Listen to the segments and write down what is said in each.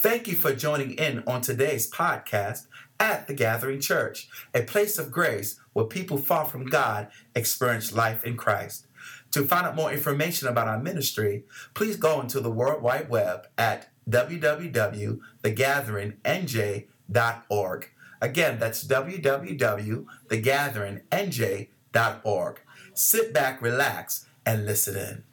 Thank you for joining in on today's podcast at the Gathering Church, a place of grace where people far from God experience life in Christ. To find out more information about our ministry, please go into the World Wide Web at www.thegatheringnj.org. Again, that's www.thegatheringnj.org. Sit back, relax, and listen in.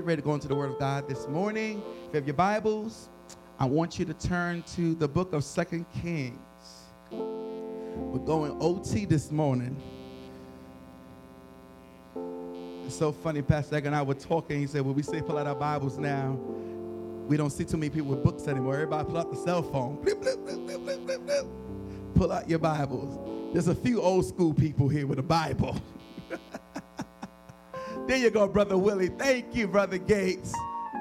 Get ready to go into the Word of God this morning. If you have your Bibles, I want you to turn to the book of Second Kings. We're going OT this morning. It's so funny, Pastor Egg and I were talking. He said, Well, we say pull out our Bibles now. We don't see too many people with books anymore. Everybody pull out the cell phone. Blip, blip, blip. Pull out your Bibles. There's a few old school people here with a Bible. There you go, Brother Willie. Thank you, Brother Gates.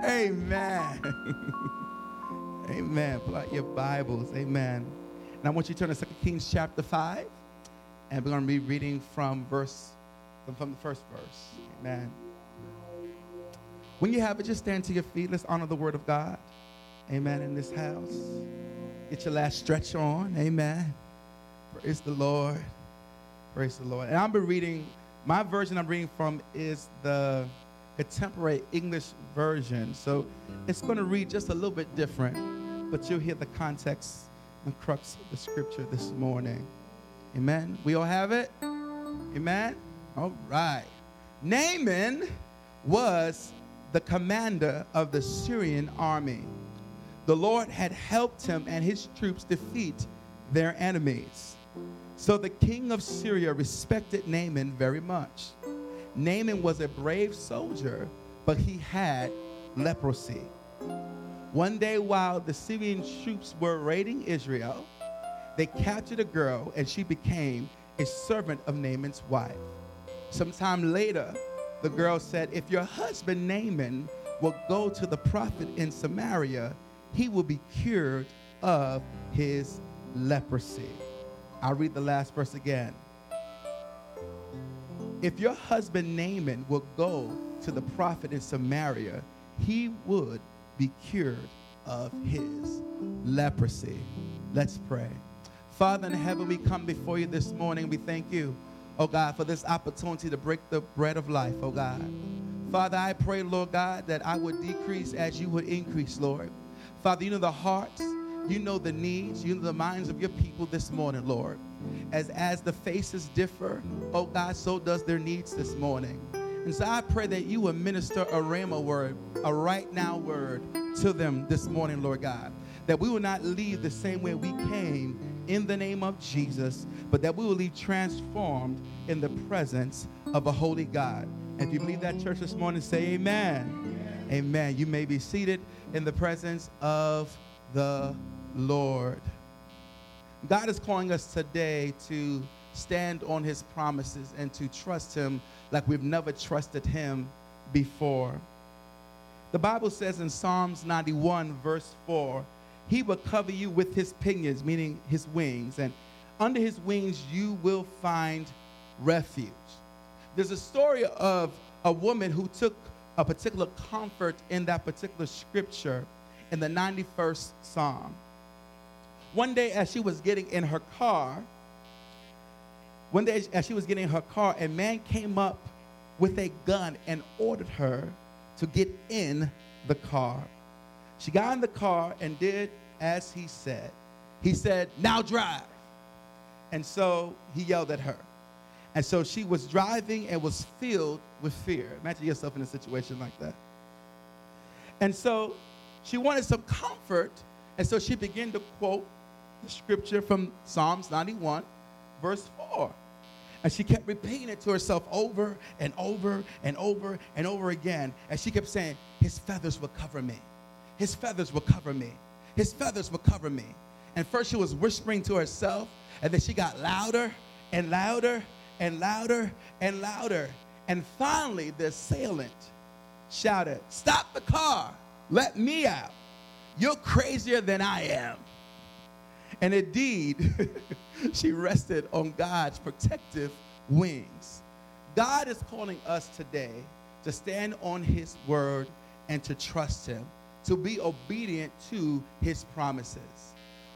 Amen. Amen. Pull out your Bibles. Amen. And I want you to turn to 2 Kings chapter 5. And we're going to be reading from verse from the first verse. Amen. When you have it, just stand to your feet. Let's honor the word of God. Amen. In this house. Get your last stretch on. Amen. Praise the Lord. Praise the Lord. And I'll be reading my version I'm reading from is the contemporary English version. So it's going to read just a little bit different, but you'll hear the context and crux of the scripture this morning. Amen. We all have it? Amen. All right. Naaman was the commander of the Syrian army. The Lord had helped him and his troops defeat their enemies. So the king of Syria respected Naaman very much. Naaman was a brave soldier, but he had leprosy. One day, while the Syrian troops were raiding Israel, they captured a girl and she became a servant of Naaman's wife. Sometime later, the girl said, If your husband Naaman will go to the prophet in Samaria, he will be cured of his leprosy. I'll read the last verse again. If your husband Naaman would go to the prophet in Samaria, he would be cured of his leprosy. Let's pray. Father in heaven, we come before you this morning. We thank you, oh God, for this opportunity to break the bread of life, oh God. Father, I pray, Lord God, that I would decrease as you would increase, Lord. Father, you know the hearts you know the needs, you know the minds of your people this morning, Lord. As as the faces differ, oh God, so does their needs this morning. And so I pray that you will minister a rhema word, a right now word to them this morning, Lord God. That we will not leave the same way we came in the name of Jesus, but that we will leave transformed in the presence of a holy God. And if you believe that, church, this morning, say amen. Amen. amen. You may be seated in the presence of the Lord. God is calling us today to stand on his promises and to trust him like we've never trusted him before. The Bible says in Psalms 91, verse 4, he will cover you with his pinions, meaning his wings, and under his wings you will find refuge. There's a story of a woman who took a particular comfort in that particular scripture in the 91st Psalm. One day, as she was getting in her car, one day, as she was getting in her car, a man came up with a gun and ordered her to get in the car. She got in the car and did as he said. He said, Now drive. And so he yelled at her. And so she was driving and was filled with fear. Imagine yourself in a situation like that. And so she wanted some comfort. And so she began to quote the scripture from Psalms 91, verse 4. And she kept repeating it to herself over and over and over and over again. And she kept saying, His feathers will cover me. His feathers will cover me. His feathers will cover me. And first she was whispering to herself, and then she got louder and louder and louder and louder. And finally, the assailant shouted, Stop the car. Let me out. You're crazier than I am. And indeed, she rested on God's protective wings. God is calling us today to stand on his word and to trust him, to be obedient to his promises.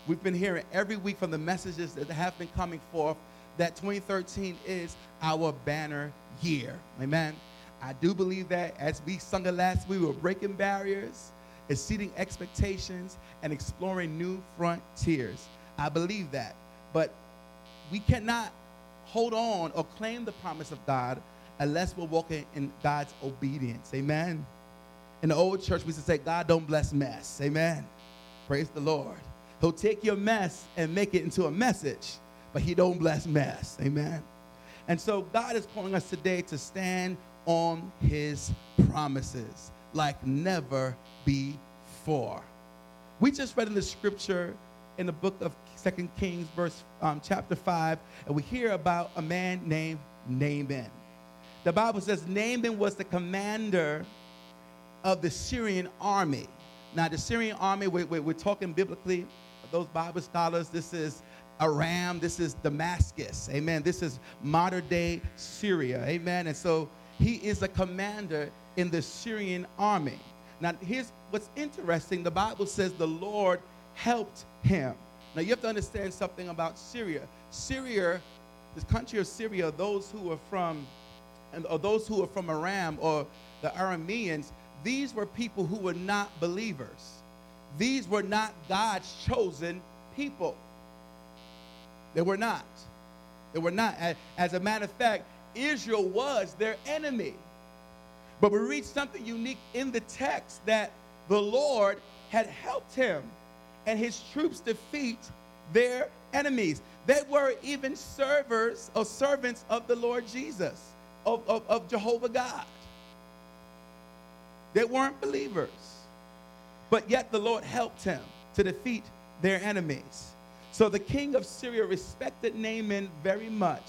We've been hearing every week from the messages that have been coming forth that 2013 is our banner year. Amen. I do believe that as we sung it last week, we were breaking barriers, exceeding expectations, and exploring new frontiers. I believe that. But we cannot hold on or claim the promise of God unless we're walking in God's obedience. Amen. In the old church, we used to say, God don't bless mess. Amen. Praise the Lord. He'll take your mess and make it into a message, but he don't bless mess. Amen. And so God is calling us today to stand on his promises like never before. We just read in the scripture in the book of Second Kings, verse um, chapter 5, and we hear about a man named Naaman. The Bible says Naaman was the commander of the Syrian army. Now, the Syrian army, we, we, we're talking biblically, those Bible scholars, this is Aram, this is Damascus, amen. This is modern day Syria, amen. And so he is a commander in the Syrian army. Now, here's what's interesting the Bible says the Lord helped him. Now, you have to understand something about Syria. Syria, this country of Syria, those who are from, and or those who are from Aram or the Arameans, these were people who were not believers. These were not God's chosen people. They were not. They were not. As a matter of fact, Israel was their enemy. But we read something unique in the text that the Lord had helped him and his troops defeat their enemies. They were even servers or servants of the Lord Jesus, of, of, of Jehovah God. They weren't believers. But yet the Lord helped him to defeat their enemies. So the king of Syria respected Naaman very much.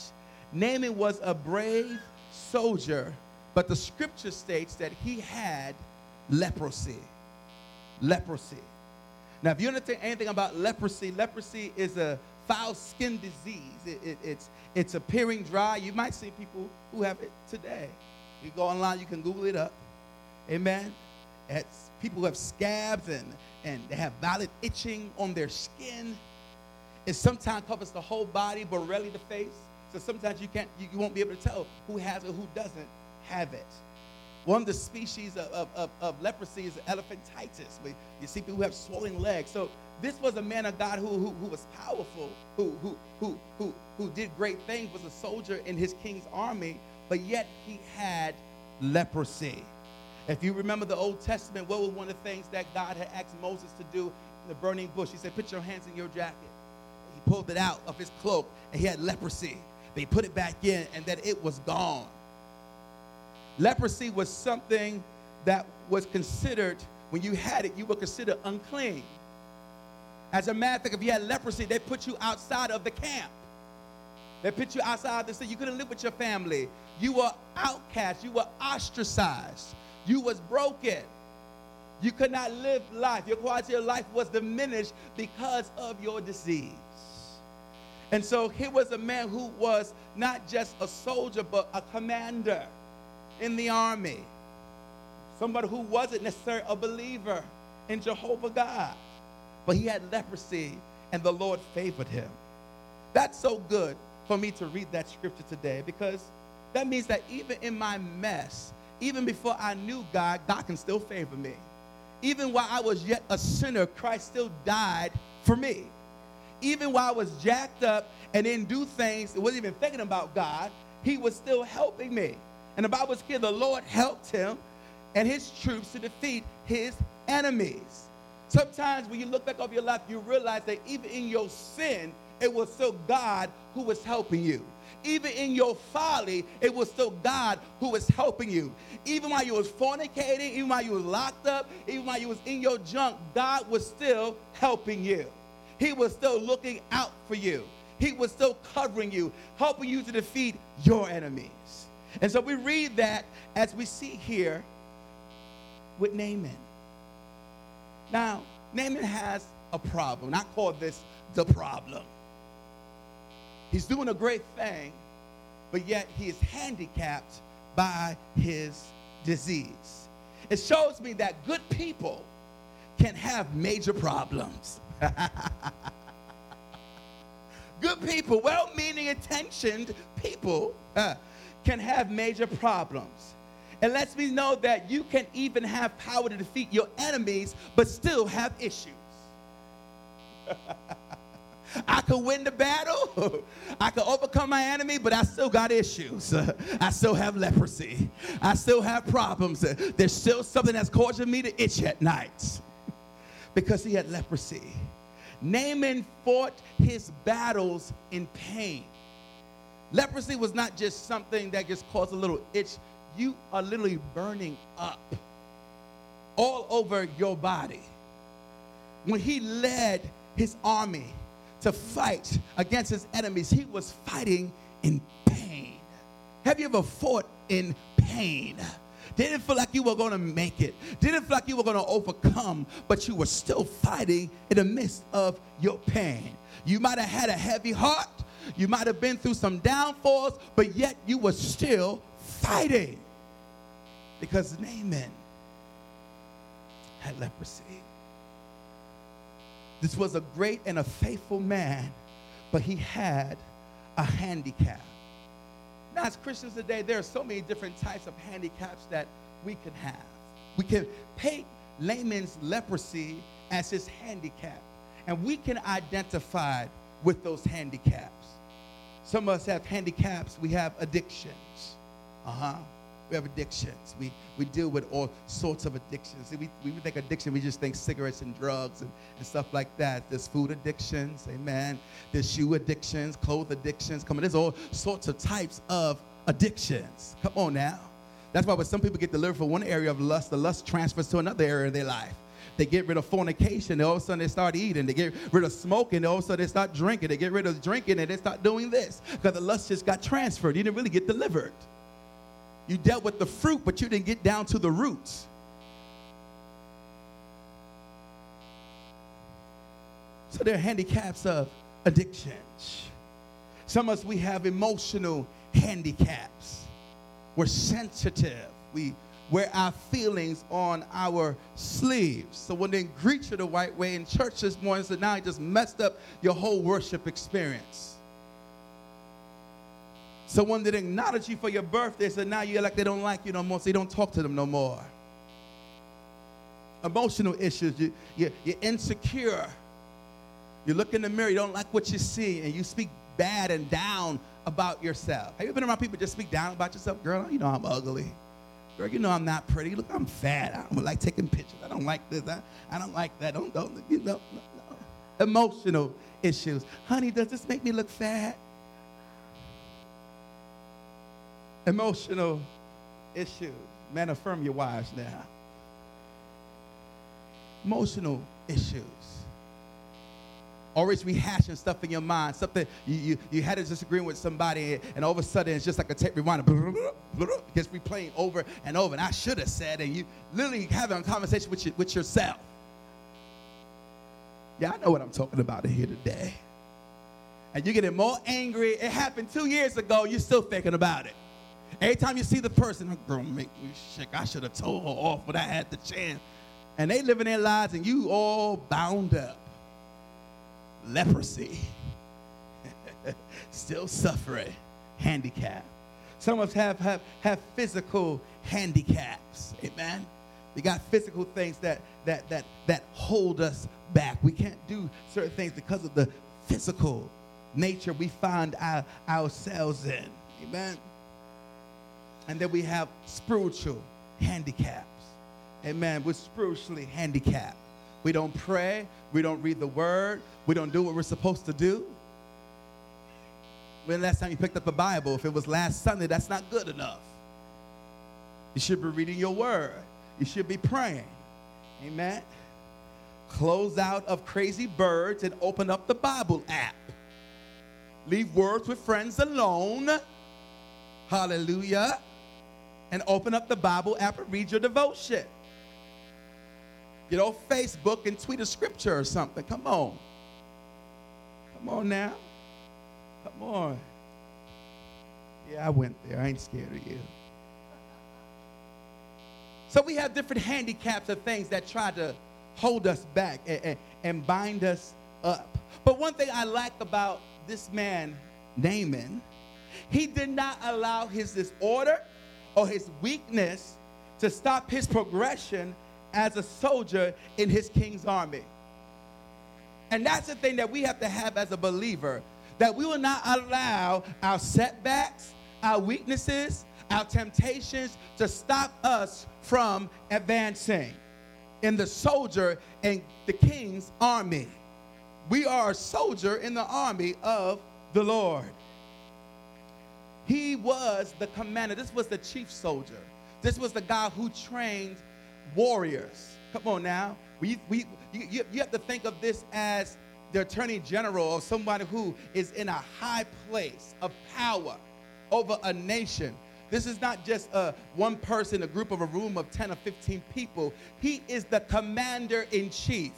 Naaman was a brave soldier, but the scripture states that he had leprosy. Leprosy. Now, if you understand anything about leprosy, leprosy is a foul skin disease. It, it, it's, it's appearing dry. You might see people who have it today. You go online, you can Google it up. Amen. It's people who have scabs and, and they have violent itching on their skin. It sometimes covers the whole body, but rarely the face. So sometimes you can't, you, you won't be able to tell who has it, who doesn't have it. One of the species of, of, of, leprosy is elephantitis. You see people who have swollen legs. So this was a man of God who, who, who was powerful, who, who, who, who, who did great things, was a soldier in his king's army, but yet he had leprosy. If you remember the Old Testament, what was one of the things that God had asked Moses to do in the burning bush? He said, Put your hands in your jacket. He pulled it out of his cloak, and he had leprosy. He put it back in, and that it was gone. Leprosy was something that was considered, when you had it, you were considered unclean. As a matter of fact, if you had leprosy, they put you outside of the camp. They put you outside the city. You couldn't live with your family. You were outcast. You were ostracized. You was broken. You could not live life. Your quality of life was diminished because of your disease. And so here was a man who was not just a soldier, but a commander in the army. Somebody who wasn't necessarily a believer in Jehovah God. But he had leprosy and the Lord favored him. That's so good for me to read that scripture today because that means that even in my mess, even before I knew God, God can still favor me. Even while I was yet a sinner, Christ still died for me. Even while I was jacked up and didn't do things, and wasn't even thinking about God, He was still helping me. And the Bible clear the Lord helped him and his troops to defeat his enemies. Sometimes when you look back over your life, you realize that even in your sin, it was still God who was helping you. Even in your folly, it was still God who was helping you. Even while you was fornicating, even while you was locked up, even while you was in your junk, God was still helping you. He was still looking out for you. He was still covering you, helping you to defeat your enemies. And so we read that as we see here with Naaman. Now, Naaman has a problem. I call this the problem. He's doing a great thing, but yet he is handicapped by his disease. It shows me that good people can have major problems. good people, well meaning, intentioned people, uh, can have major problems. It lets me know that you can even have power to defeat your enemies, but still have issues. I could win the battle. I could overcome my enemy, but I still got issues. I still have leprosy. I still have problems. There's still something that's causing me to itch at night because he had leprosy. Naaman fought his battles in pain. Leprosy was not just something that just caused a little itch. You are literally burning up all over your body. When he led his army to fight against his enemies, he was fighting in pain. Have you ever fought in pain? Didn't feel like you were going to make it. Didn't feel like you were going to overcome, but you were still fighting in the midst of your pain. You might have had a heavy heart. You might have been through some downfalls, but yet you were still fighting because Naaman had leprosy. This was a great and a faithful man, but he had a handicap. Now, as Christians today, there are so many different types of handicaps that we can have. We can paint Naaman's leprosy as his handicap, and we can identify with those handicaps. Some of us have handicaps, we have addictions. Uh huh. We have addictions. We, we deal with all sorts of addictions. We, we think addiction, we just think cigarettes and drugs and, and stuff like that. There's food addictions, amen. There's shoe addictions, clothes addictions. Come on, there's all sorts of types of addictions. Come on now. That's why when some people get delivered from one area of lust, the lust transfers to another area of their life. They get rid of fornication, all of a sudden they start eating. They get rid of smoking, all of a sudden they start drinking. They get rid of drinking and they start doing this because the lust just got transferred. You didn't really get delivered. You dealt with the fruit, but you didn't get down to the roots. So there are handicaps of addictions. Some of us, we have emotional handicaps. We're sensitive. We wear our feelings on our sleeves. So when they greet you the right way in church this morning, so now you just messed up your whole worship experience. Someone didn't acknowledge you for your birthday, so now you're like they don't like you no more, so you don't talk to them no more. Emotional issues, you, you, you're insecure. You look in the mirror, you don't like what you see, and you speak bad and down about yourself. Have you been around people just speak down about yourself? Girl, you know I'm ugly. Girl, you know I'm not pretty. Look, I'm fat. I don't like taking pictures. I don't like this. I, I don't like that. Don't, don't, you know. No, no. Emotional issues. Honey, does this make me look fat? emotional issues. Man, affirm your wives now. Emotional issues. Always rehashing stuff in your mind. Something you, you, you had a disagreement with somebody, and all of a sudden it's just like a tape rewinder. Gets replaying over and over. And I should have said, and you literally having a conversation with, you, with yourself. Yeah, I know what I'm talking about here today. And you're getting more angry. It happened two years ago. You're still thinking about it. Every time you see the person, girl make me sick. I should have told her off, when I had the chance. And they living their lives, and you all bound up. Leprosy. Still suffering. Handicap. Some of us have, have, have physical handicaps. Amen. We got physical things that, that, that, that hold us back. We can't do certain things because of the physical nature we find our, ourselves in. Amen. And then we have spiritual handicaps. Amen. We're spiritually handicapped. We don't pray. We don't read the word. We don't do what we're supposed to do. When last time you picked up a Bible? If it was last Sunday, that's not good enough. You should be reading your word. You should be praying. Amen. Close out of crazy birds and open up the Bible app. Leave words with friends alone. Hallelujah. And open up the Bible app and read your devotion. Get on Facebook and tweet a scripture or something. Come on. Come on now. Come on. Yeah, I went there. I ain't scared of you. So we have different handicaps of things that try to hold us back and, and, and bind us up. But one thing I like about this man, Naaman, he did not allow his disorder or his weakness to stop his progression as a soldier in his king's army. And that's the thing that we have to have as a believer that we will not allow our setbacks, our weaknesses, our temptations to stop us from advancing in the soldier and the king's army. We are a soldier in the army of the Lord. He was the commander. This was the chief soldier. This was the guy who trained warriors. Come on now. We, we, you, you have to think of this as the attorney general or somebody who is in a high place of power over a nation. This is not just a one person, a group of a room of 10 or 15 people. He is the commander in chief,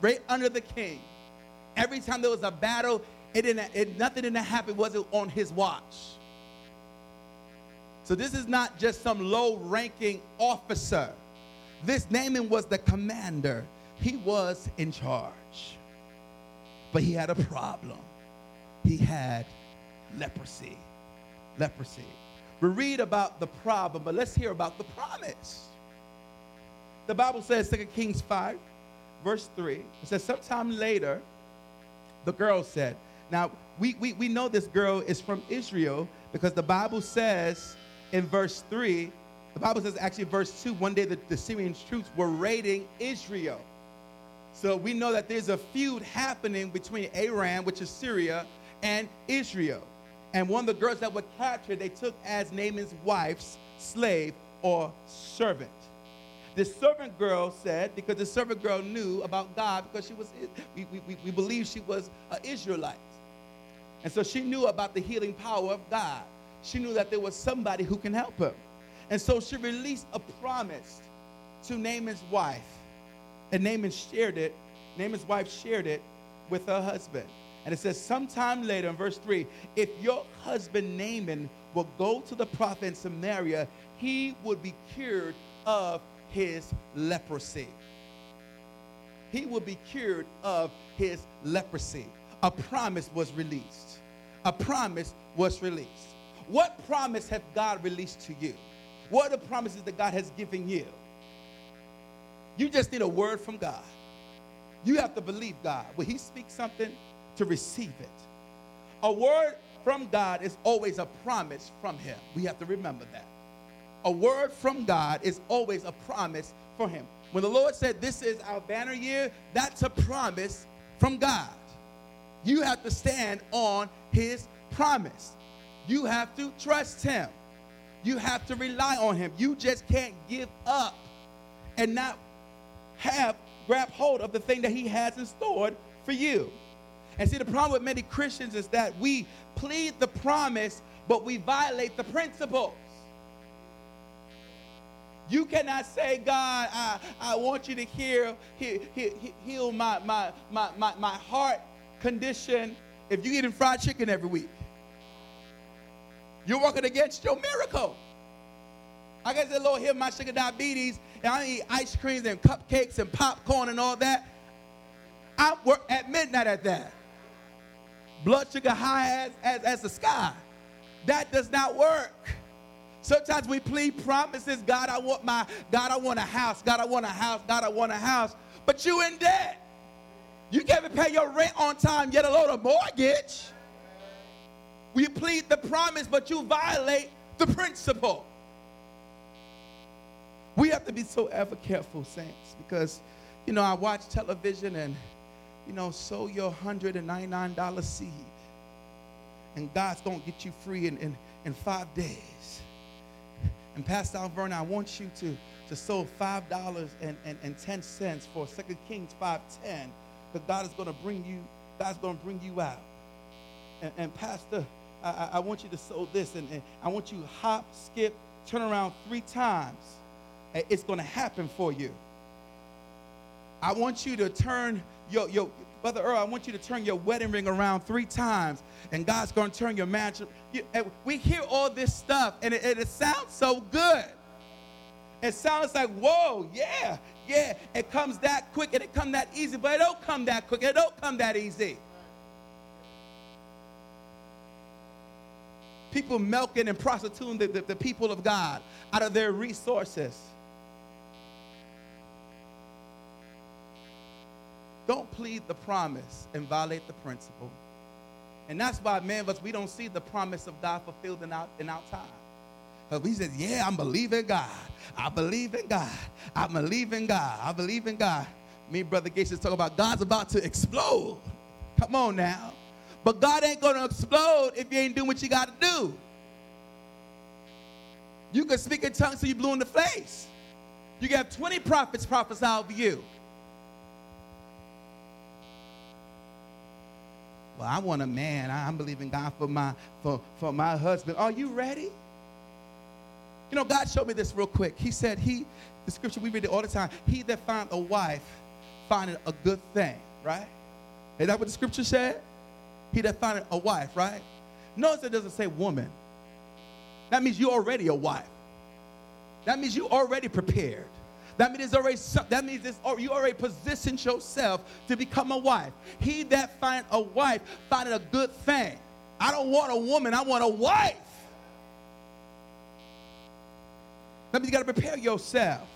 right under the king. Every time there was a battle, it didn't, it, nothing didn't happen was it on his watch. So this is not just some low-ranking officer. This Naaman was the commander. He was in charge. But he had a problem. He had leprosy. Leprosy. We read about the problem, but let's hear about the promise. The Bible says, 2 Kings 5, verse 3, it says, sometime later, the girl said, now, we, we, we know this girl is from Israel because the Bible says in verse 3, the Bible says actually verse 2, one day the, the Syrian troops were raiding Israel. So we know that there's a feud happening between Aram, which is Syria, and Israel. And one of the girls that were captured, they took as Naaman's wife's slave or servant. The servant girl said, because the servant girl knew about God, because she was, we, we, we believe she was an Israelite. And so she knew about the healing power of God. She knew that there was somebody who can help her. And so she released a promise to Naaman's wife. And Naaman shared it. Naaman's wife shared it with her husband. And it says, sometime later in verse 3 if your husband Naaman will go to the prophet in Samaria, he would be cured of his leprosy. He would be cured of his leprosy. A promise was released. A promise was released. What promise have God released to you? What are the promises that God has given you? You just need a word from God. You have to believe God. When He speaks something, to receive it. A word from God is always a promise from Him. We have to remember that. A word from God is always a promise for Him. When the Lord said, This is our banner year, that's a promise from God. You have to stand on His promise. You have to trust Him. You have to rely on Him. You just can't give up and not have grab hold of the thing that He has in store for you. And see, the problem with many Christians is that we plead the promise, but we violate the principles. You cannot say, God, I, I want you to heal, heal, heal my, my, my, my, my heart condition if you're eating fried chicken every week. You're working against your miracle. I guess the Lord heal my sugar diabetes, and I eat ice creams and cupcakes and popcorn and all that. I work at midnight at that blood sugar high as, as, as the sky. That does not work. Sometimes we plead promises, God, I want my, God, I want a house, God, I want a house, God, I want a house. But you in debt. You can't even pay your rent on time, yet a mortgage. We plead the promise, but you violate the principle. We have to be so ever careful, saints, because, you know, I watch television and you know, sow your $199 seed. and God's going to get you free in, in, in five days. And Pastor Alverna, I want you to, to sow $5 and, and, and 10 cents for 2 Kings 5.10 because God is going to bring you, God's going to bring you out. And, and Pastor, I, I, want you to sow this and, and I want you to hop, skip, turn around three times. It's going to happen for you. I want you to turn your, your Brother Earl, I want you to turn your wedding ring around three times, and God's going to turn your. You, we hear all this stuff, and it, it sounds so good. It sounds like, whoa, yeah, yeah. It comes that quick and it come that easy, but it don't come that quick. It don't come that easy. People milking and prostituting the, the, the people of God out of their resources. Don't plead the promise and violate the principle. And that's why many of us, we don't see the promise of God fulfilled in our, in our time. We said, yeah, I'm believing God. I believe in God. I believe in God. I believe in God. Me Brother Gates is talking about God's about to explode. Come on now. But God ain't going to explode if you ain't doing what you got to do. You can speak in tongues so you blew in the face. You can have 20 prophets prophesy over you. Well, I want a man. I'm believing God for my for, for my husband. Are you ready? You know, God showed me this real quick. He said, He, the scripture we read it all the time, he that find a wife findeth a good thing, right? Is that what the scripture said? He that findeth a wife, right? Notice it doesn't say woman. That means you're already a wife. That means you already prepared. That means already that means it's, you already positioned yourself to become a wife. He that find a wife find a good thing. I don't want a woman, I want a wife. That means you got to prepare yourself.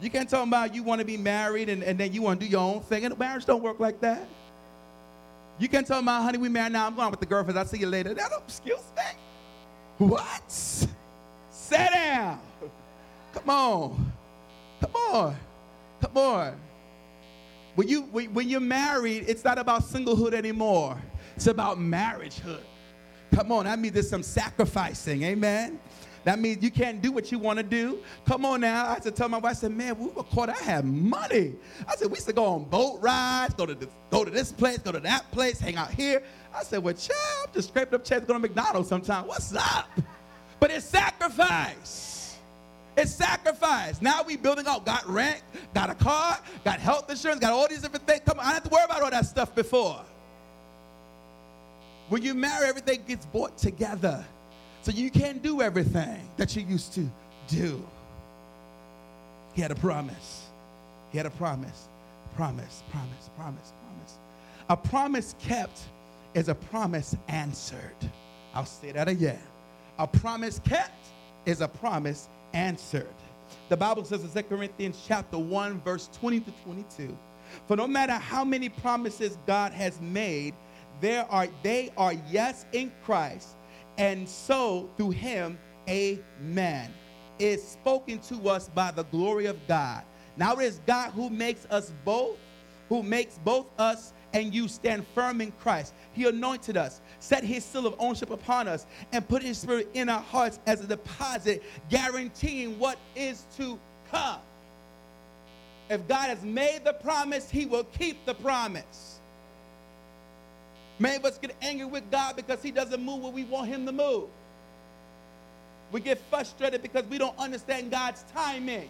You can't talk about you want to be married and, and then you want to do your own thing. And marriage don't work like that. You can't tell my honey, we married now. I'm going with the girlfriends. I'll see you later. That excuse me. What? Sit down. Come on. Come on. Come on. When, you, when you're married, it's not about singlehood anymore. It's about marriagehood. Come on, I mean, there's some sacrificing. Amen. That means you can't do what you want to do. Come on now. I had to tell my wife, I said, man, we were caught. I had money. I said, we used to go on boat rides, go to this, go to this place, go to that place, hang out here. I said, well, child, I'm just scraping up checks, going to McDonald's sometime. What's up? But it's sacrifice. It's sacrifice. Now we building up. Got rent, got a car, got health insurance, got all these different things. Come on, I didn't have to worry about all that stuff before. When you marry, everything gets bought together. So you can't do everything that you used to do. He had a promise. He had a promise. Promise, promise, promise, promise. A promise kept is a promise answered. I'll say that again. A promise kept is a promise answered. The Bible says in 2 Corinthians chapter 1, verse 20 to 22. For no matter how many promises God has made, there are they are yes in Christ, and so through him, amen. Is spoken to us by the glory of God. Now it is God who makes us both, who makes both us and you stand firm in Christ. He anointed us, set his seal of ownership upon us, and put his spirit in our hearts as a deposit, guaranteeing what is to come. If God has made the promise, he will keep the promise. Many of us get angry with God because he doesn't move where we want him to move. We get frustrated because we don't understand God's timing.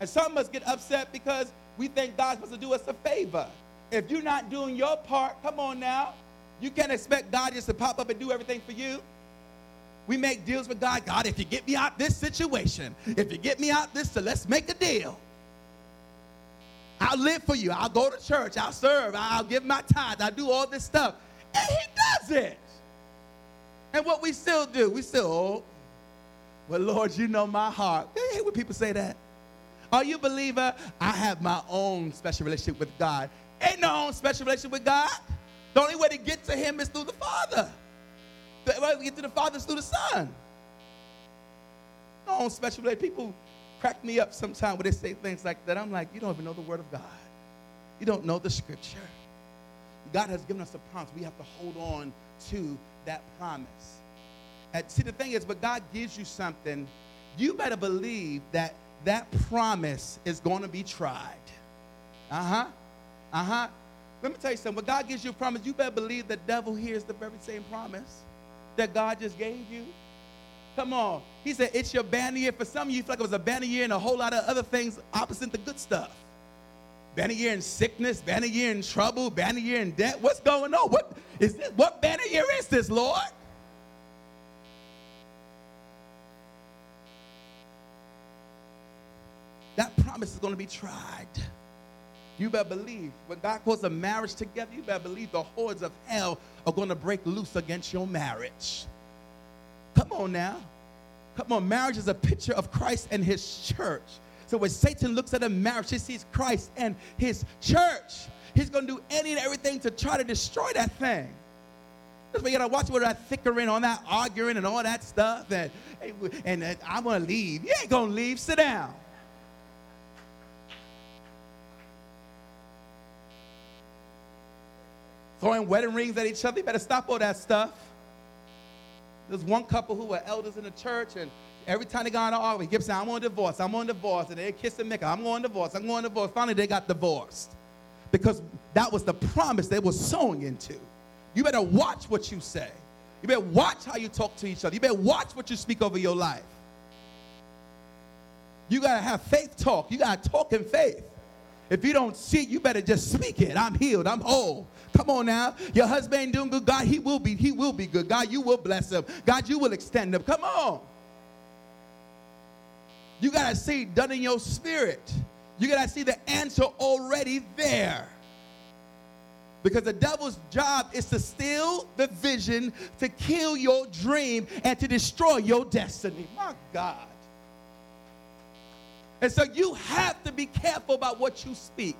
And some of us get upset because we think God's supposed to do us a favor. If you're not doing your part, come on now. You can't expect God just to pop up and do everything for you. We make deals with God. God, if you get me out this situation, if you get me out this, so let's make a deal. I'll live for you. I'll go to church. I'll serve. I'll give my tithe. I'll do all this stuff. And he does it. And what we still do, we still, oh, well, Lord, you know my heart. You hear when people say that? Are you a believer? I have my own special relationship with God. Ain't no own special relationship with God. The only way to get to Him is through the Father. The way to get to the Father is through the Son. No own special relationship. People crack me up sometimes when they say things like that. I'm like, you don't even know the Word of God. You don't know the Scripture. God has given us a promise. We have to hold on to that promise. And see, the thing is, but God gives you something, you better believe that that promise is going to be tried. Uh huh. Uh huh. Let me tell you something. When God gives you a promise, you better believe the devil hears the very same promise that God just gave you. Come on. He said, It's your banner year. For some of you, feel like it was a banner year and a whole lot of other things opposite the good stuff. Banner year in sickness, banner year in trouble, banner year in debt. What's going on? What is this? What banner year is this, Lord? That promise is going to be tried. You better believe when God calls a marriage together, you better believe the hordes of hell are going to break loose against your marriage. Come on now. Come on, marriage is a picture of Christ and his church. So when Satan looks at a marriage, he sees Christ and his church. He's going to do any and everything to try to destroy that thing. That's why you gotta watch with that thickering on that arguing and all that stuff. And, and, and I'm gonna leave. You ain't gonna leave. Sit down. throwing wedding rings at each other. You better stop all that stuff. There's one couple who were elders in the church, and every time they got on an argument, saying, I'm on divorce, I'm on divorce. And they kiss and make I'm going divorce, I'm going divorce. Finally, they got divorced because that was the promise they were sowing into. You better watch what you say. You better watch how you talk to each other. You better watch what you speak over your life. You got to have faith talk. You got to talk in faith. If you don't see it, you better just speak it. I'm healed. I'm whole. Come on now. Your husband ain't doing good. God, he will be. He will be good. God, you will bless him. God, you will extend him. Come on. You got to see done in your spirit. You got to see the answer already there. Because the devil's job is to steal the vision, to kill your dream, and to destroy your destiny. My God. And so you have to be careful about what you speak.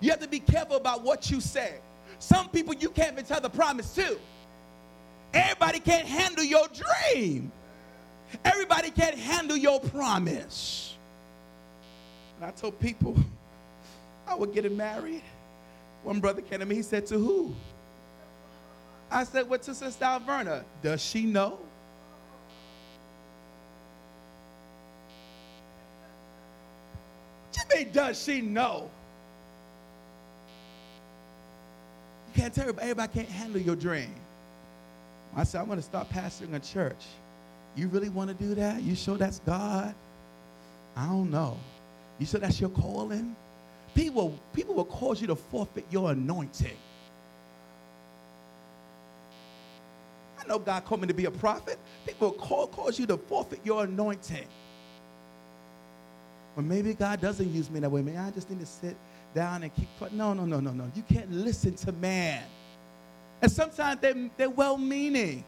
You have to be careful about what you say. Some people you can't even tell the promise to. Everybody can't handle your dream. Everybody can't handle your promise. And I told people I was getting married. One brother came to me, he said, To who? I said, Well, to Sister Alverna. Does she know? Does she know? You can't tell everybody, everybody can't handle your dream. I said, I'm going to start pastoring a church. You really want to do that? You sure that's God? I don't know. You sure that's your calling? People, people will cause you to forfeit your anointing. I know God called me to be a prophet. People will call, cause you to forfeit your anointing. Or maybe God doesn't use me that way. Maybe I just need to sit down and keep. No, no, no, no, no. You can't listen to man. And sometimes they, they're well meaning,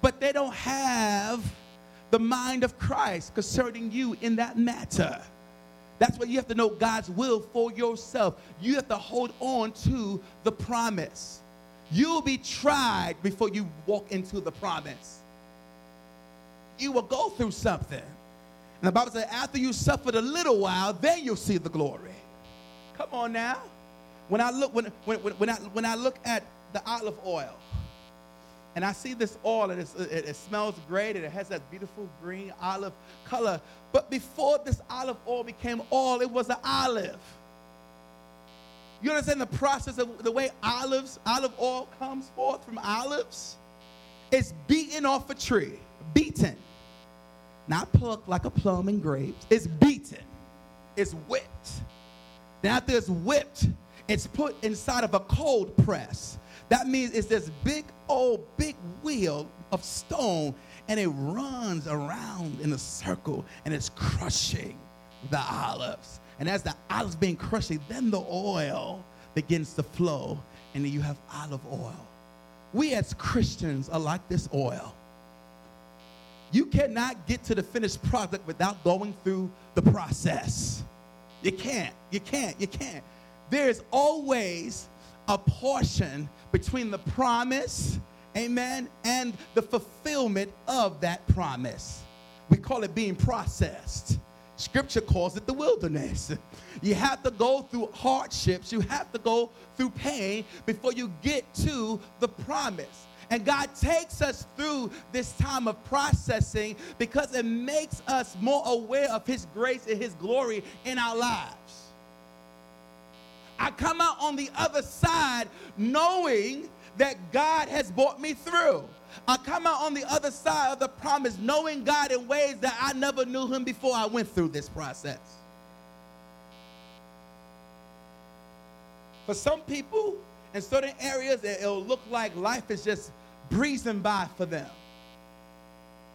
but they don't have the mind of Christ concerning you in that matter. That's why you have to know God's will for yourself. You have to hold on to the promise. You'll be tried before you walk into the promise. You will go through something. And the Bible says, after you suffered a little while, then you'll see the glory. Come on now. When I look, when, when, when, I, when I look at the olive oil, and I see this oil, and it, it smells great, and it has that beautiful green olive color. But before this olive oil became oil, it was an olive. You understand the process of the way olives, olive oil comes forth from olives? It's beaten off a tree, beaten not plucked like a plum and grapes. It's beaten. It's whipped. Then after it's whipped, it's put inside of a cold press. That means it's this big old big wheel of stone and it runs around in a circle and it's crushing the olives. And as the olives being crushed, then the oil begins to flow and then you have olive oil. We as Christians are like this oil. You cannot get to the finished product without going through the process. You can't. You can't. You can't. There's always a portion between the promise, amen, and the fulfillment of that promise. We call it being processed. Scripture calls it the wilderness. You have to go through hardships, you have to go through pain before you get to the promise. And God takes us through this time of processing because it makes us more aware of His grace and His glory in our lives. I come out on the other side knowing that God has brought me through. I come out on the other side of the promise knowing God in ways that I never knew Him before I went through this process. For some people, in certain areas, it'll look like life is just breezing by for them.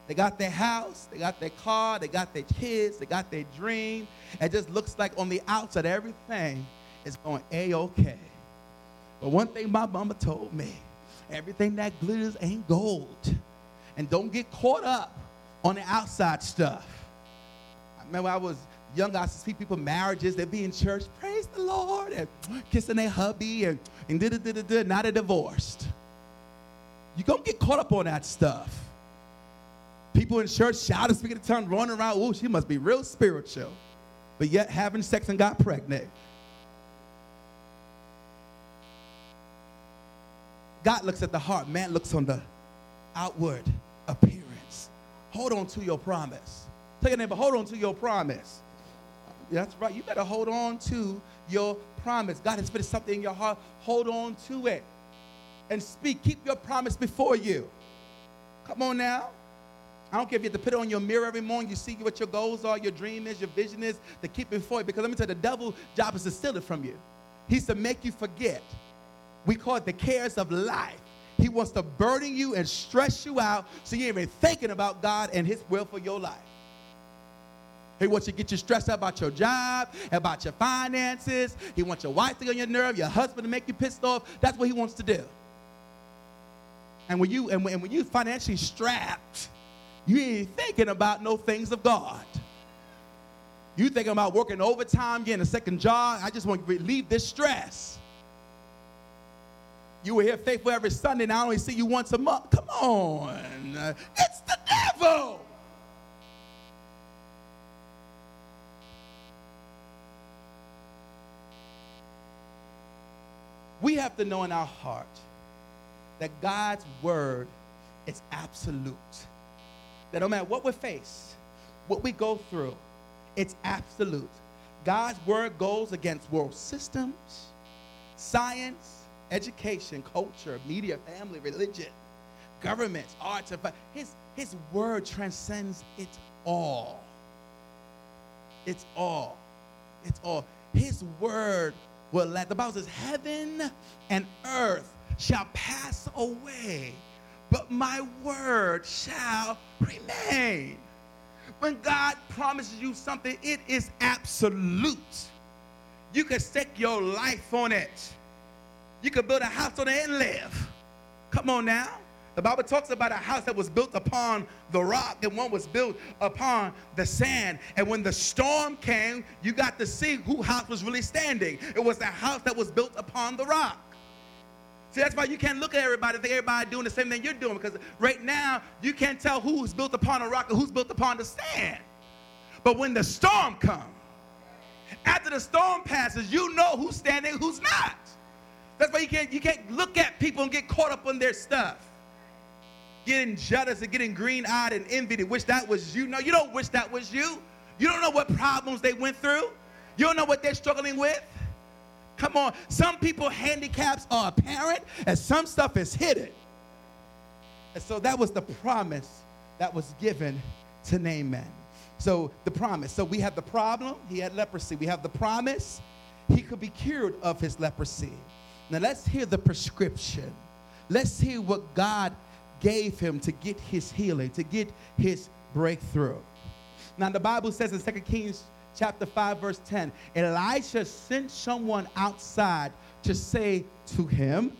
They got their house, they got their car, they got their kids, they got their dream. It just looks like on the outside, everything is going a-okay. But one thing my mama told me, everything that glitters ain't gold. And don't get caught up on the outside stuff. I remember I was young, I used to see people marriages, they'd be in church, praise the Lord, and kissing their hubby, and, and da da da da now they're divorced. You don't get caught up on that stuff. People in church shouting, speaking in tongues, running around, oh, she must be real spiritual. But yet having sex and got pregnant. God looks at the heart, man looks on the outward appearance. Hold on to your promise. Tell your neighbor, hold on to your promise. That's right. You better hold on to your promise. God has put something in your heart. Hold on to it and speak. Keep your promise before you. Come on now. I don't care if you have to put it on your mirror every morning. You see what your goals are, your dream is, your vision is, to keep it before you. Because let me tell you, the devil's job is to steal it from you. He's to make you forget. We call it the cares of life. He wants to burden you and stress you out so you ain't even thinking about God and His will for your life. He wants you to get you stressed out about your job, about your finances. He wants your wife to get on your nerve, your husband to make you pissed off. That's what he wants to do. And when you and when, and when you financially strapped, you ain't thinking about no things of God. You thinking about working overtime, getting a second job. I just want to relieve this stress. You were here faithful every Sunday, and I only see you once a month. Come on. It's the devil. We have to know in our heart that God's word is absolute. That no matter what we face, what we go through, it's absolute. God's word goes against world systems, science, education, culture, media, family, religion, governments, arts, and his, his word transcends it all. It's all. It's all. His word will let, the Bible says, heaven and earth shall pass away, but my word shall remain. When God promises you something, it is absolute. You can stake your life on it. You can build a house on it and live. Come on now. The Bible talks about a house that was built upon the rock and one was built upon the sand. And when the storm came, you got to see who house was really standing. It was the house that was built upon the rock. That's why you can't look at everybody and think everybody doing the same thing you're doing because right now you can't tell who's built upon a rock and who's built upon the sand. But when the storm comes, after the storm passes, you know who's standing, who's not. That's why you can't, you can't look at people and get caught up on their stuff. Getting jealous and getting green eyed and envy to wish that was you. No, you don't wish that was you. You don't know what problems they went through. You don't know what they're struggling with. Come on. Some people handicaps are apparent and some stuff is hidden. And so that was the promise that was given to Naaman. So the promise. So we have the problem. He had leprosy. We have the promise. He could be cured of his leprosy. Now let's hear the prescription. Let's hear what God gave him to get his healing, to get his breakthrough. Now the Bible says in 2 Kings chapter 5 verse 10, Elisha sent someone outside to say to him,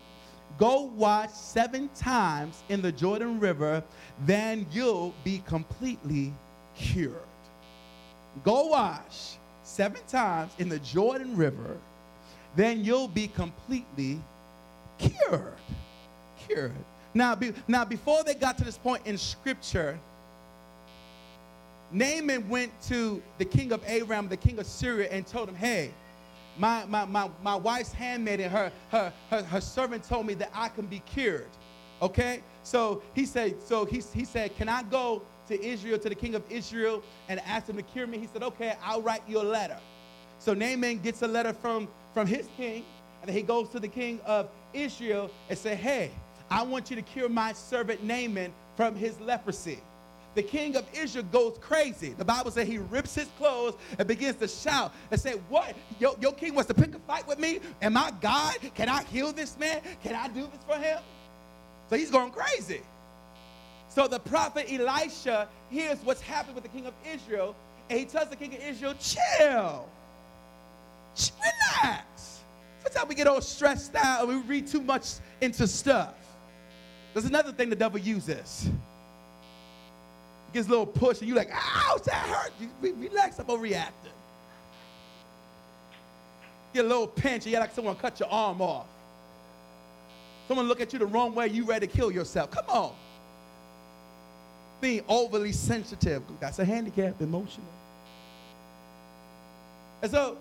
Go wash seven times in the Jordan River, then you'll be completely cured. Go wash seven times in the Jordan River, then you'll be completely cured. Cured. Now, be, now, before they got to this point in Scripture, Naaman went to the king of Aram, the king of Syria, and told him, Hey, my, my, my, my wife's handmaid and her, her, her, her servant told me that I can be cured. Okay? So he said, so he, he said, Can I go to Israel, to the king of Israel, and ask him to cure me? He said, Okay, I'll write you a letter. So Naaman gets a letter from, from his king, and he goes to the king of Israel and say, Hey, I want you to cure my servant Naaman from his leprosy the king of Israel goes crazy. The Bible says he rips his clothes and begins to shout and say, What? Your, your king wants to pick a fight with me? Am I God? Can I heal this man? Can I do this for him? So he's going crazy. So the prophet Elisha hears what's happened with the king of Israel, and he tells the king of Israel, Chill, relax. Sometimes we get all stressed out and we read too much into stuff. There's another thing the devil uses gets a little push, and you're like, ouch, that hurt. You, relax, I'm overreacting. Get a little pinch, and you're like someone cut your arm off. Someone look at you the wrong way, you ready to kill yourself. Come on. Being overly sensitive, that's a handicap, emotional. And so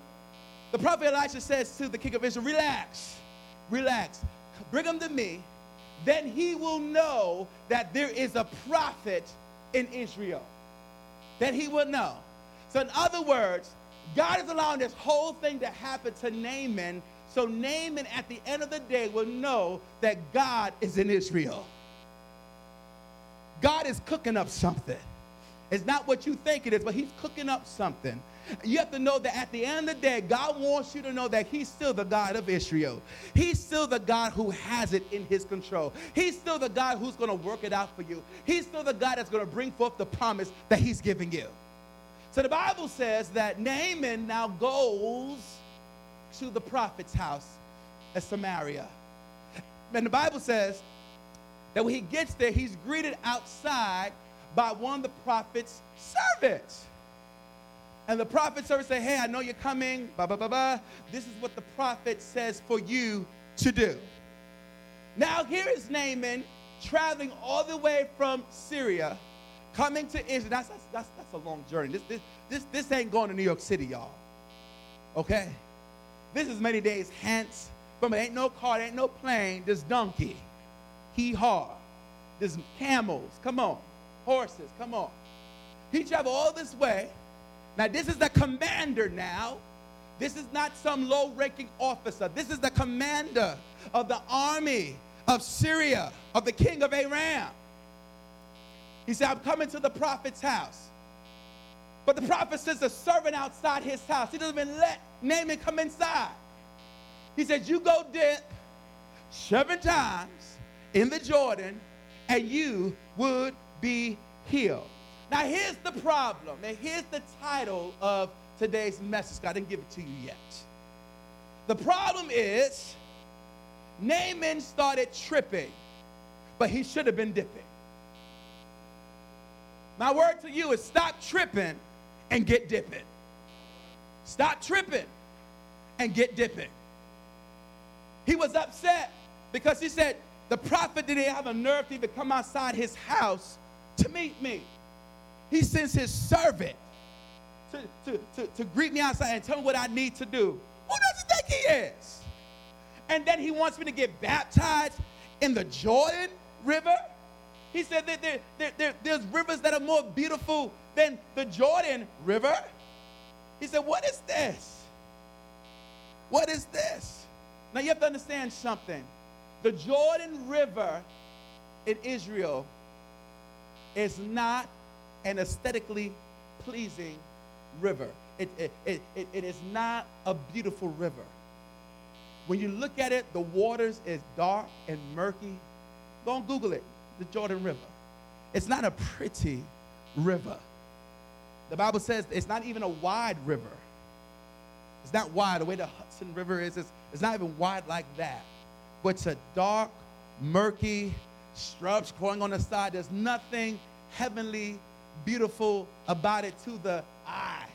the prophet Elisha says to the king of Israel, relax, relax, bring him to me. Then he will know that there is a prophet in Israel. That he would know. So, in other words, God is allowing this whole thing to happen to Naaman so Naaman at the end of the day will know that God is in Israel. God is cooking up something. It's not what you think it is, but he's cooking up something. You have to know that at the end of the day, God wants you to know that He's still the God of Israel. He's still the God who has it in His control. He's still the God who's going to work it out for you. He's still the God that's going to bring forth the promise that He's giving you. So the Bible says that Naaman now goes to the prophet's house at Samaria. And the Bible says that when he gets there, he's greeted outside by one of the prophet's servants. And the prophet servant say, Hey, I know you're coming. Blah, blah, blah, blah. This is what the prophet says for you to do. Now, here is Naaman traveling all the way from Syria, coming to Israel. That's, that's, that's, that's a long journey. This, this, this, this ain't going to New York City, y'all. Okay? This is many days hence. From it ain't no car, ain't no plane. There's donkey. Hee haw. There's camels. Come on. Horses. Come on. He traveled all this way now, this is the commander now. This is not some low ranking officer. This is the commander of the army of Syria, of the king of Aram. He said, I'm coming to the prophet's house. But the prophet says a servant outside his house. He doesn't even let Naaman come inside. He says, You go dip seven times in the Jordan, and you would be healed. Now, here's the problem, and here's the title of today's message. I didn't give it to you yet. The problem is Naaman started tripping, but he should have been dipping. My word to you is stop tripping and get dipping. Stop tripping and get dipping. He was upset because he said, The prophet didn't have a nerve to even come outside his house to meet me. He sends his servant to, to, to, to greet me outside and tell me what I need to do. Who does he think he is? And then he wants me to get baptized in the Jordan River. He said that there, there, there, there's rivers that are more beautiful than the Jordan River. He said, What is this? What is this? Now you have to understand something. The Jordan River in Israel is not an aesthetically pleasing river. It, it, it, it, is not a beautiful river. When you look at it, the waters is dark and murky. Go and Google it, the Jordan River. It's not a pretty river. The Bible says it's not even a wide river. It's not wide. The way the Hudson River is, it's, it's not even wide like that. But it's a dark, murky, shrubs growing on the side. There's nothing heavenly beautiful about it to the eye.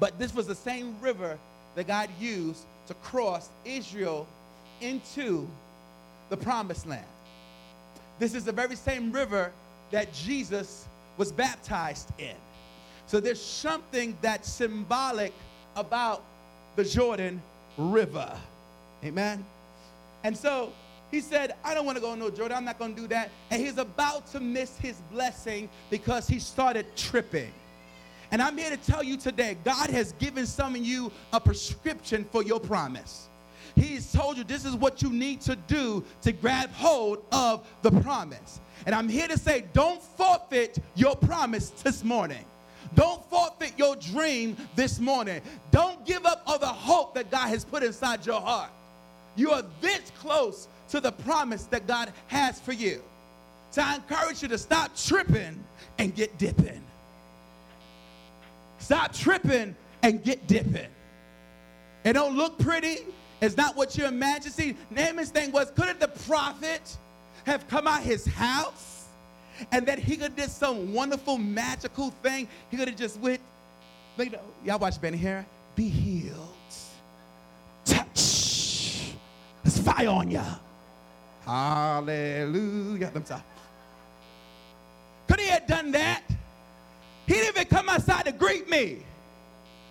But this was the same river that God used to cross Israel into the promised land. This is the very same river that Jesus was baptized in. So there's something that's symbolic about the Jordan River. Amen. And so he said, I don't want to go no Jordan. I'm not going to do that. And he's about to miss his blessing because he started tripping. And I'm here to tell you today God has given some of you a prescription for your promise. He's told you this is what you need to do to grab hold of the promise. And I'm here to say, don't forfeit your promise this morning. Don't forfeit your dream this morning. Don't give up on the hope that God has put inside your heart. You are this close to the promise that God has for you. So I encourage you to stop tripping and get dipping. Stop tripping and get dipping. It don't look pretty. It's not what you imagine. See, Naaman's thing was, couldn't the prophet have come out his house and that he could did some wonderful magical thing? He could have just went, you know, y'all watch Benny Hinn. Be healed. Touch. There's fire on you. Hallelujah. Could he have done that? He didn't even come outside to greet me.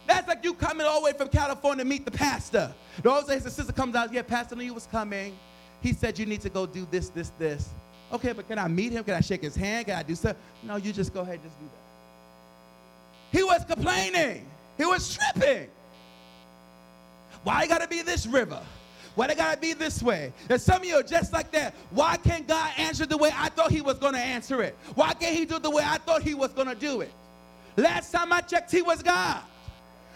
That's like you coming all the way from California to meet the pastor. The old the sister comes out, yeah, Pastor knew you was coming. He said you need to go do this, this, this. Okay, but can I meet him? Can I shake his hand? Can I do stuff? No, you just go ahead, just do that. He was complaining. He was tripping. Why gotta be this river? Why they gotta be this way? And some of you are just like that. Why can't God answer the way I thought He was gonna answer it? Why can't He do the way I thought He was gonna do it? Last time I checked, He was God.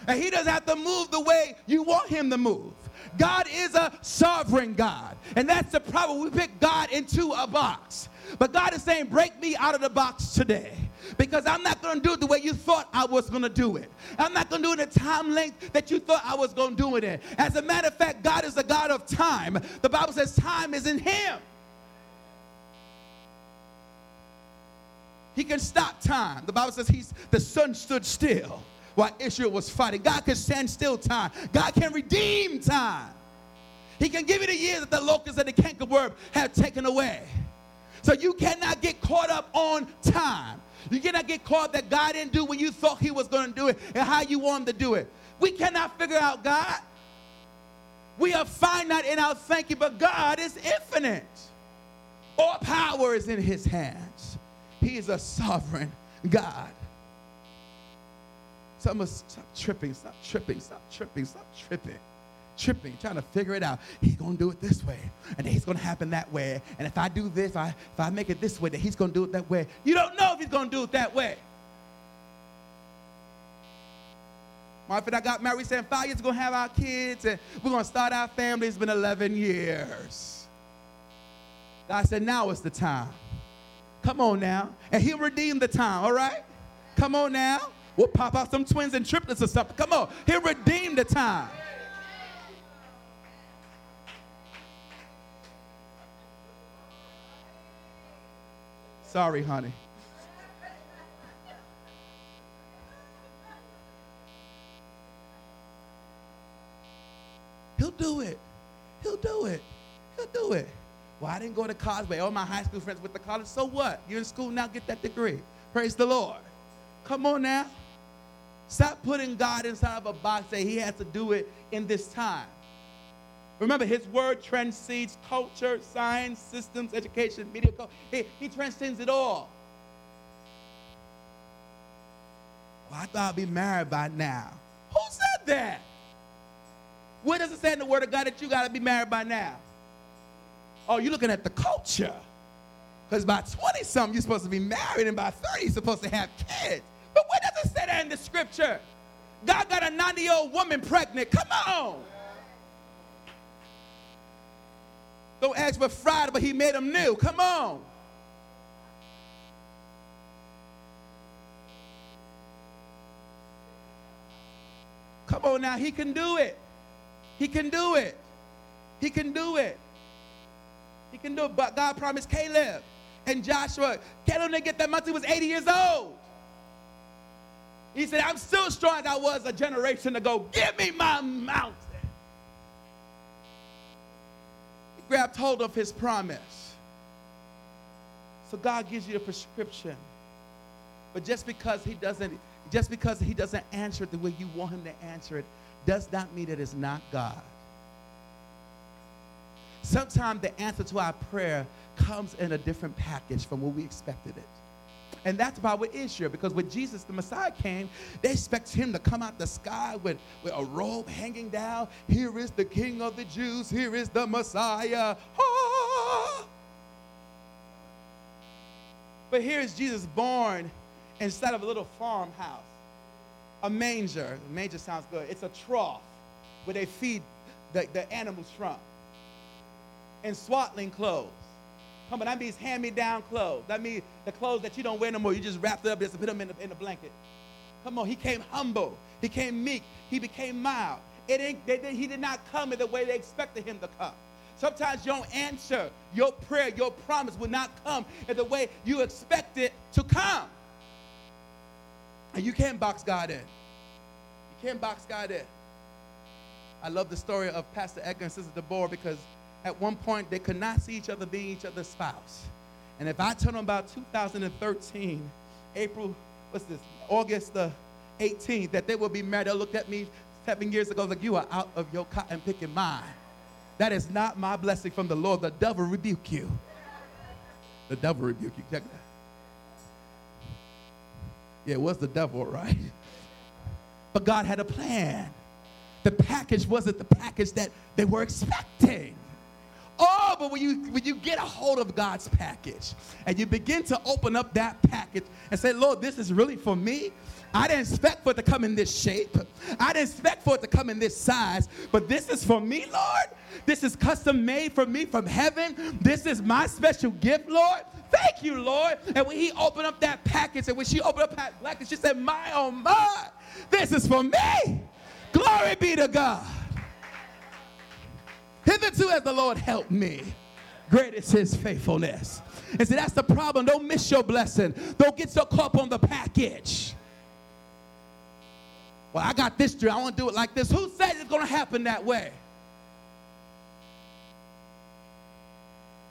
And he doesn't have to move the way you want him to move. God is a sovereign God. And that's the problem. We pick God into a box. But God is saying, break me out of the box today. Because I'm not going to do it the way you thought I was going to do it. I'm not going to do it in the time length that you thought I was going to do it in. As a matter of fact, God is a God of time. The Bible says time is in Him. He can stop time. The Bible says he's the sun stood still while Israel was fighting. God can stand still time. God can redeem time. He can give you the years that the locusts and the cankerworm have taken away. So you cannot get caught up on time. You cannot get caught that God didn't do when you thought he was going to do it and how you want him to do it. We cannot figure out God. We are finite in our thinking, but God is infinite. All power is in his hands. He is a sovereign God. Some of us stop tripping, stop tripping, stop tripping, stop tripping, tripping, trying to figure it out. He's gonna do it this way, and then he's gonna happen that way. And if I do this, I, if I make it this way, then he's gonna do it that way. You don't know if he's gonna do it that way. My friend, I got married, saying five years we're gonna have our kids, and we're gonna start our family. It's been 11 years. God said, now is the time. Come on now. And he'll redeem the time, all right? Come on now. We'll pop out some twins and triplets or something. Come on. He'll redeem the time. Sorry, honey. He'll do it. He'll do it. He'll do it. Well, I didn't go to but all my high school friends went to college. So what? You're in school now, get that degree. Praise the Lord. Come on now. Stop putting God inside of a box that He has to do it in this time. Remember, His word transcends culture, science, systems, education, media. He, he transcends it all. Well, I thought I'd be married by now. Who said that? Where does it say in the Word of God that you got to be married by now? Oh, you're looking at the culture. Because by 20 something, you're supposed to be married, and by 30, you're supposed to have kids. But where does it say that in the scripture? God got a 90 year old woman pregnant. Come on. Don't ask for Friday, but he made them new. Come on. Come on now, he can do it. He can do it. He can do it. He can do it. But God promised Caleb and Joshua. Caleb didn't get that month. He was 80 years old. He said, I'm still strong as I was a generation ago. Give me my mountain. Grabbed hold of his promise. So God gives you a prescription But just because he doesn't, just because he doesn't answer it the way you want him to answer it, does not mean that it's not God. Sometimes the answer to our prayer comes in a different package from what we expected it. And that's why with Israel, because when Jesus, the Messiah, came, they expect him to come out the sky with, with a robe hanging down. Here is the King of the Jews. Here is the Messiah. Ah! But here is Jesus born instead of a little farmhouse, a manger. Manger sounds good. It's a trough where they feed the, the animals from. And swaddling clothes. Come on, that means hand-me-down clothes. That means the clothes that you don't wear no more. You just wrap it up just put them in the, in the blanket. Come on, he came humble. He came meek. He became mild. It ain't, they, they, he did not come in the way they expected him to come. Sometimes your answer, your prayer, your promise will not come in the way you expect it to come. And you can't box God in. You can't box God in. I love the story of Pastor Edgar and Sister Deborah because at one point they could not see each other being each other's spouse. And if I tell them about 2013, April, what's this, August the 18th, that they will be married, they'll look at me seven years ago like, you are out of your cotton picking mind. That is not my blessing from the Lord. The devil rebuke you. The devil rebuke you. Check that. Yeah, it was the devil, right? But God had a plan. The package wasn't the package that they were expecting. Oh, but when you when you get a hold of God's package and you begin to open up that package and say, Lord, this is really for me. I didn't expect for it to come in this shape. I didn't expect for it to come in this size, but this is for me, Lord. This is custom made for me from heaven. This is my special gift, Lord. Thank you, Lord. And when he opened up that package and when she opened up that package, she said, My oh my, this is for me. Glory be to God. Hitherto has the Lord helped me. Great is his faithfulness. And see, that's the problem. Don't miss your blessing. Don't get so caught up on the package. Well, I got this dream. I want to do it like this. Who said it's going to happen that way?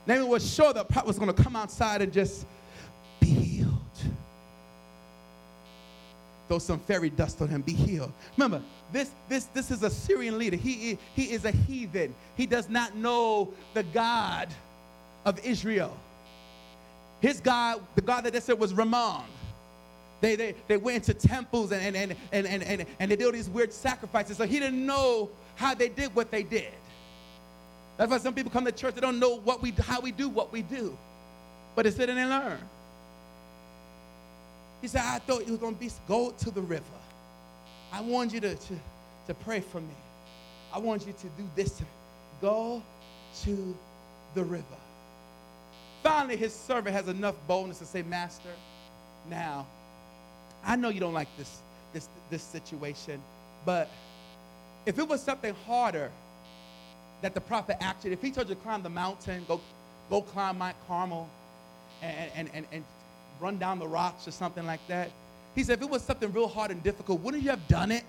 Naaman was sure the prophet was going to come outside and just be healed. Throw some fairy dust on him, be healed. Remember, this, this, this is a Syrian leader. He, he is a heathen. He does not know the God of Israel. His God, the God that they said was Ramon. They, they, they went to temples and, and, and, and, and, and, and they did all these weird sacrifices. So he didn't know how they did what they did. That's why some people come to church, they don't know what we, how we do what we do. But they sit and they learn. He said, I thought you were going to be, go to the river. I want you to, to, to pray for me. I want you to do this. Go to the river. Finally, his servant has enough boldness to say, Master, now, I know you don't like this, this, this situation, but if it was something harder that the prophet actually, if he told you to climb the mountain, go, go climb Mount Carmel and, and, and, and run down the rocks or something like that, he said, if it was something real hard and difficult, wouldn't you have done it?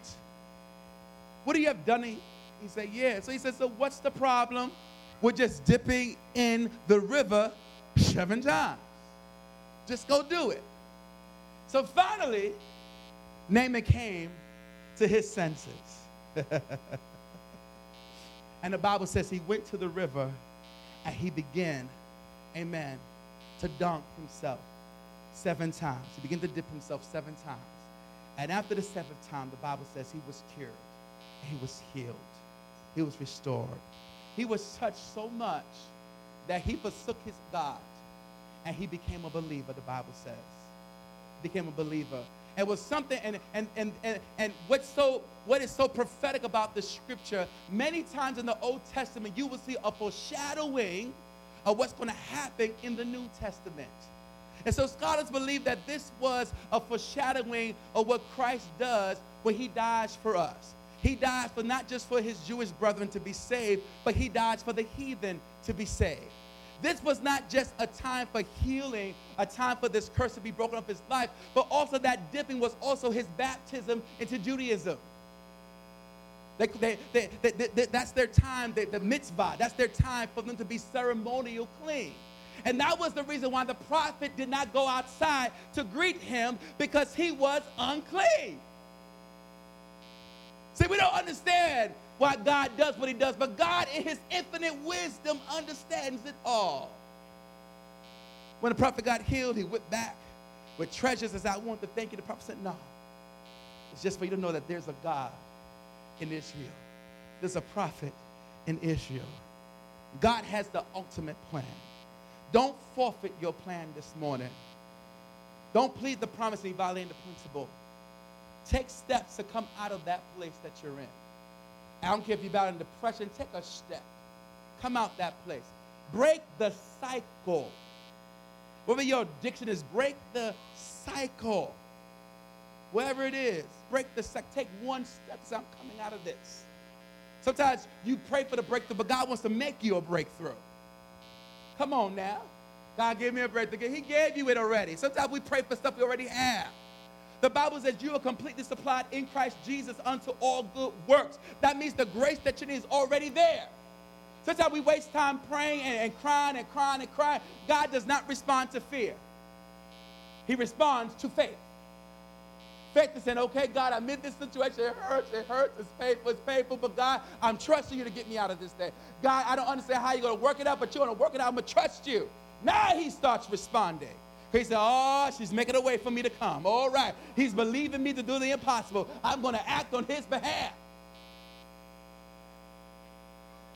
Wouldn't you have done it? He said, yeah. So he said, so what's the problem? We're just dipping in the river seven times. Just go do it. So finally, Naaman came to his senses. and the Bible says he went to the river and he began, amen, to dunk himself seven times. He began to dip himself seven times. And after the seventh time, the Bible says he was cured. He was healed. He was restored. He was touched so much that he forsook his God and he became a believer, the Bible says. Became a believer. It was something, and and and and, and what's so what is so prophetic about the scripture, many times in the Old Testament, you will see a foreshadowing of what's going to happen in the New Testament. And so scholars believe that this was a foreshadowing of what Christ does when he dies for us. He dies for not just for his Jewish brethren to be saved, but he dies for the heathen to be saved. This was not just a time for healing, a time for this curse to be broken off his life, but also that dipping was also his baptism into Judaism. They, they, they, that's their time, the mikvah. That's their time for them to be ceremonial clean. And that was the reason why the prophet did not go outside to greet him because he was unclean. See, we don't understand why God does what he does, but God, in his infinite wisdom, understands it all. When the prophet got healed, he went back with treasures as I want to thank you. The prophet said, No, it's just for you to know that there's a God in Israel, there's a prophet in Israel. God has the ultimate plan. Don't forfeit your plan this morning. Don't plead the promise and violate the principle. Take steps to come out of that place that you're in. I don't care if you're about in depression, take a step. Come out that place. Break the cycle. Whatever your addiction is, break the cycle. Wherever it is, break the cycle. Take one step. Say, I'm coming out of this. Sometimes you pray for the breakthrough, but God wants to make you a breakthrough. Come on now. God gave me a breakthrough. He gave you it already. Sometimes we pray for stuff we already have. The Bible says you are completely supplied in Christ Jesus unto all good works. That means the grace that you need is already there. Sometimes we waste time praying and, and crying and crying and crying. God does not respond to fear, He responds to faith. Faith is saying, okay, God, I'm in this situation. It hurts, it hurts, it's painful, it's painful, but God, I'm trusting you to get me out of this thing. God, I don't understand how you're going to work it out, but you're going to work it out. I'm going to trust you. Now he starts responding. He said, Oh, she's making a way for me to come. All right. He's believing me to do the impossible. I'm going to act on his behalf.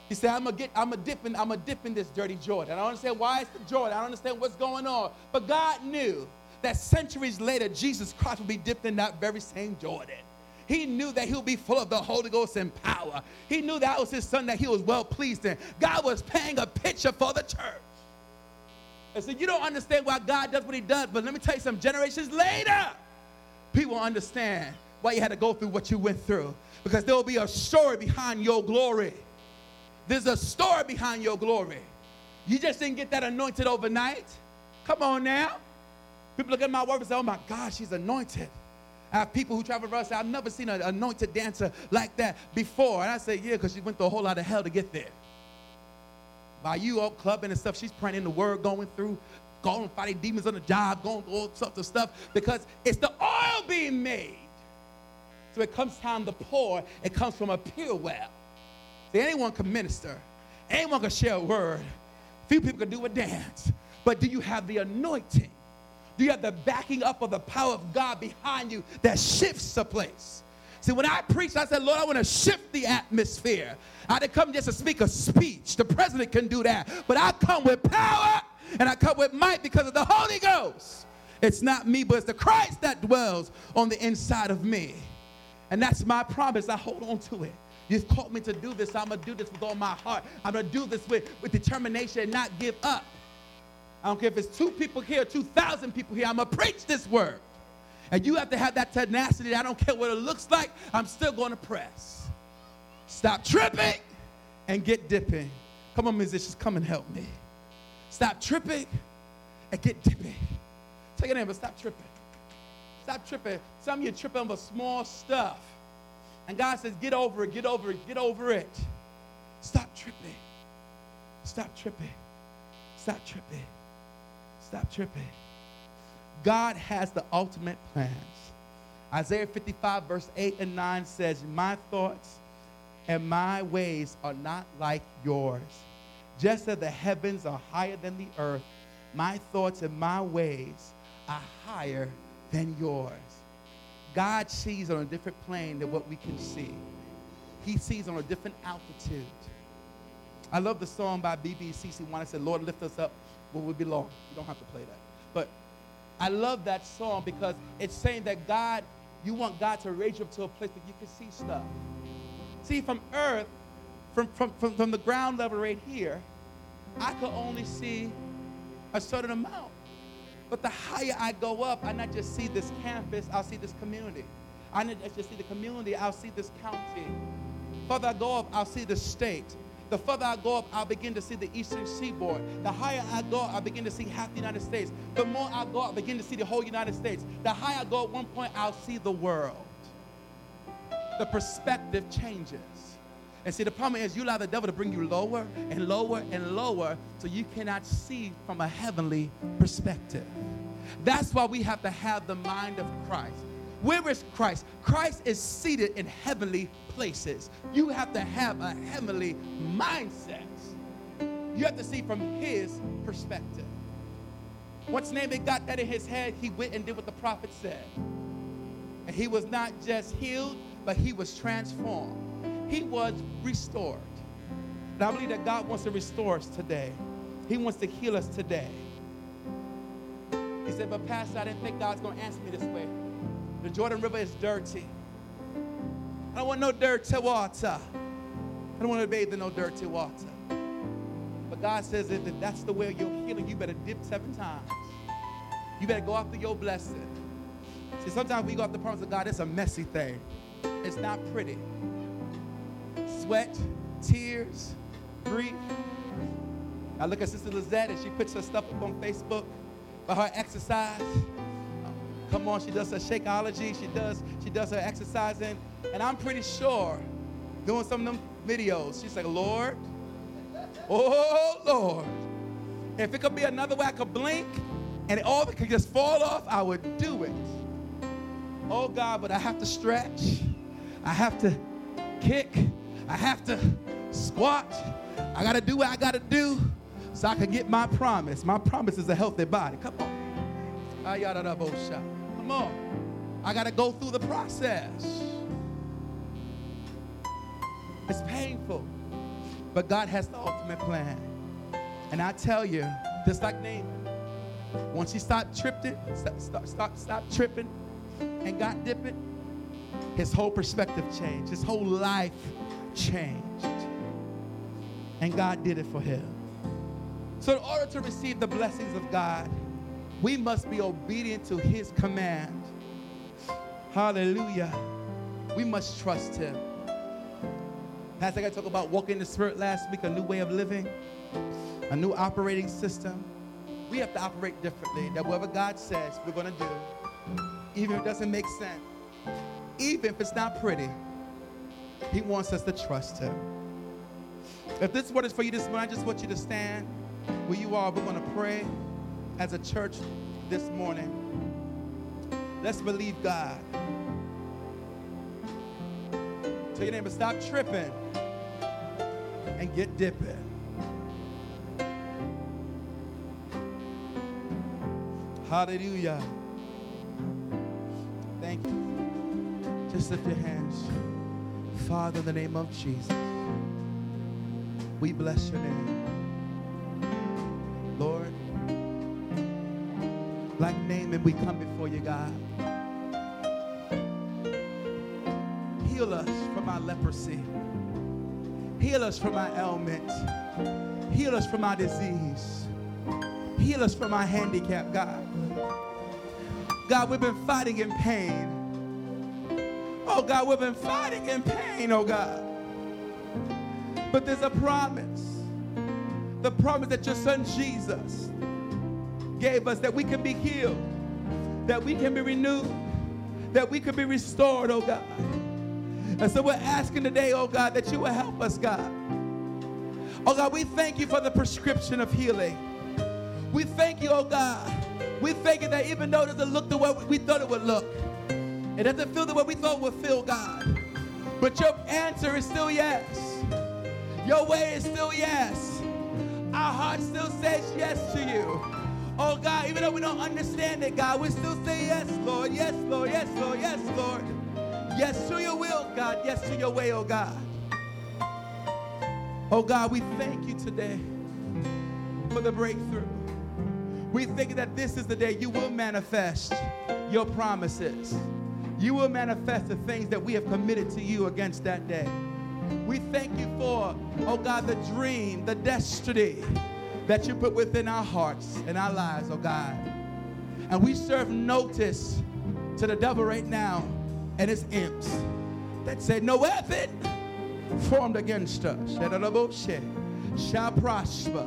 He said, I'm gonna get, I'm gonna dip in, I'm gonna dip in this dirty Jordan. I don't understand why it's the Jordan. I don't understand what's going on. But God knew that centuries later, Jesus Christ would be dipped in that very same Jordan. He knew that he would be full of the Holy Ghost and power. He knew that was his son that he was well pleased in. God was paying a picture for the church. And so you don't understand why God does what he does, but let me tell you some generations later, people understand why you had to go through what you went through. Because there will be a story behind your glory. There's a story behind your glory. You just didn't get that anointed overnight. Come on now. People look at my wife and say, oh my God, she's anointed. I have people who travel around say, I've never seen an anointed dancer like that before. And I say, yeah, because she went through a whole lot of hell to get there. By you all clubbing and stuff, she's praying in the word, going through, going fighting demons on the job, going through all sorts of stuff, because it's the oil being made. So it comes time to pour, it comes from a pure well. See, anyone can minister, anyone can share a word. Few people can do a dance. But do you have the anointing? Do you have the backing up of the power of God behind you that shifts a place? See, when I preached, I said, Lord, I want to shift the atmosphere. I didn't come just to speak a speech. The president can do that. But I come with power and I come with might because of the Holy Ghost. It's not me, but it's the Christ that dwells on the inside of me. And that's my promise. I hold on to it. You've called me to do this. I'm going to do this with all my heart. I'm going to do this with, with determination and not give up. I don't care if it's two people here, 2,000 people here. I'm going to preach this word. And you have to have that tenacity. I don't care what it looks like. I'm still going to press. Stop tripping and get dipping. Come on, musicians, come and help me. Stop tripping and get dipping. Take your neighbor, stop tripping. Stop tripping. Some of you tripping over small stuff. And God says, get over it, get over it, get over it. Stop tripping. Stop tripping. Stop tripping. Stop tripping. God has the ultimate plans. Isaiah 55, verse 8 and 9 says, My thoughts and my ways are not like yours. Just as the heavens are higher than the earth, my thoughts and my ways are higher than yours. God sees on a different plane than what we can see. He sees on a different altitude. I love the song by BeBe CeCe Winans. I said, Lord, lift us up where we belong. You don't have to play that. But I love that song because it's saying that God, you want God to raise you up to a place that you can see stuff. See, from earth, from, from, from, from the ground level right here, I could only see a certain amount. But the higher I go up, I not just see this campus, I'll see this community. I not just see the community, I'll see this county. Further I go up, I'll see the state. The further I go up, I'll begin to see the eastern seaboard. The higher I go, I begin to see half the United States. The more I go, I begin to see the whole United States. The higher I go, at one point, I'll see the world. The perspective changes. And see, the problem is you allow the devil to bring you lower and lower and lower so you cannot see from a heavenly perspective. That's why we have to have the mind of Christ. Where is Christ? Christ is seated in heavenly places. You have to have a heavenly mindset. You have to see from his perspective. Once Naaman got that in his head, he went and did what the prophet said. And he was not just healed, but he was transformed. He was restored. And I believe that God wants to restore us today. He wants to heal us today. He said, But Pastor, I didn't think God's going to answer me this way. The Jordan River is dirty. I don't want no dirty water. I don't want to bathe in no dirty water. But God says that if that's the way of your healing, you better dip seven times. You better go after your blessing. See, sometimes we go after the promise of God, it's a messy thing. It's not pretty. Sweat, tears, grief. I look at Sister Lizette and she puts her stuff up on Facebook about her exercise. Come on, she does her Shakeology. She does, she does her exercising. And I'm pretty sure doing some of them videos, she's like, Lord, oh Lord, if it could be another way I could blink and all could just fall off, I would do it. Oh God, but I have to stretch. I have to kick. I have to squat. I got to do what I got to do so I can get my promise. My promise is a healthy body. Come on. Ah, Come on. I got to go through the process. It's painful, but God has the ultimate plan. And I tell you, just like Naaman, once he stopped tripping, stop, stop, stop tripping, and got dipping, his whole perspective changed. His whole life changed. And God did it for him. So, in order to receive the blessings of God, we must be obedient to his command. Hallelujah. We must trust him. Pastor, I talked about walking in the Spirit last week, a new way of living, a new operating system. We have to operate differently. That whatever God says we're going to do, even if it doesn't make sense, even if it's not pretty, He wants us to trust Him. If this word is for you this morning, I just want you to stand where you are. We're going to pray as a church this morning. Let's believe God. Tell your neighbor, to stop tripping and get dipping. Hallelujah. Thank you. Just lift your hands. Father, in the name of Jesus, we bless your name. Like Naaman, we come before you, God. Heal us from our leprosy. Heal us from our ailment. Heal us from our disease. Heal us from our handicap, God. God, we've been fighting in pain. Oh, God, we've been fighting in pain, oh, God. But there's a promise. The promise that your son Jesus gave us that we can be healed, that we can be renewed, that we can be restored, oh God. And so we're asking today, oh God, that you will help us, God. Oh God, we thank you for the prescription of healing. We thank you, oh God. We thank you that even though it doesn't look the way we thought it would look, it doesn't feel the way we thought it would feel, God. But your answer is still yes. Your way is still yes. Our heart still says yes to you. Oh God, even though we don't understand it, God, we still say yes, Lord, yes, Lord, yes, Lord, yes, Lord. Yes to your will, God. Yes to your way, oh God. Oh God, we thank you today for the breakthrough. We think that this is the day you will manifest your promises. You will manifest the things that we have committed to you against that day. We thank you for, oh God, the dream, the destiny that you put within our hearts and our lives, oh God. And we serve notice to the devil right now and his imps that said, No weapon formed against us shall prosper.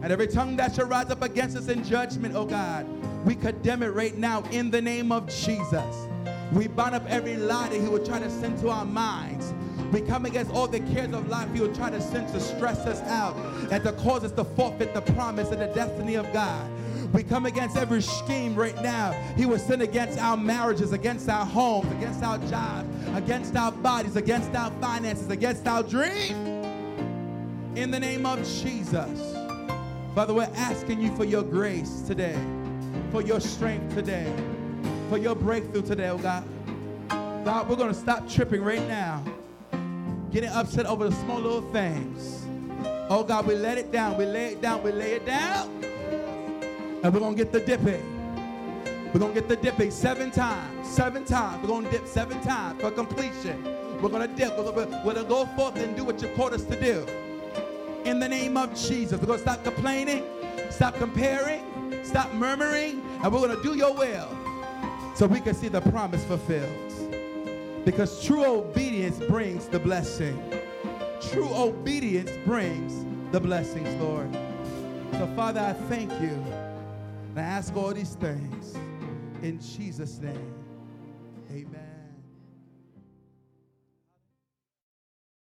And every tongue that shall rise up against us in judgment, oh God, we condemn it right now in the name of Jesus. We bind up every lie that he would try to send to our minds. We come against all the cares of life you will try to send to stress us out and to cause us to forfeit the promise and the destiny of God. We come against every scheme right now. He will send against our marriages, against our homes, against our jobs, against our bodies, against our finances, against our dreams. In the name of Jesus. Father, we're asking you for your grace today, for your strength today, for your breakthrough today, oh God. God, we're going to stop tripping right now, getting upset over the small little things. Oh God, we let it down, we lay it down, we lay it down, and we're going to get the dipping. We're going to get the dipping seven times, seven times. We're going to dip seven times for completion. We're going to dip. We're going to go forth and do what you called us to do. In the name of Jesus. We're going to stop complaining, stop comparing, stop murmuring, and we're going to do your will so we can see the promise fulfilled. Because true obedience brings the blessing. True obedience brings the blessings, Lord. So, Father, I thank you. And I ask all these things in Jesus' name. Amen.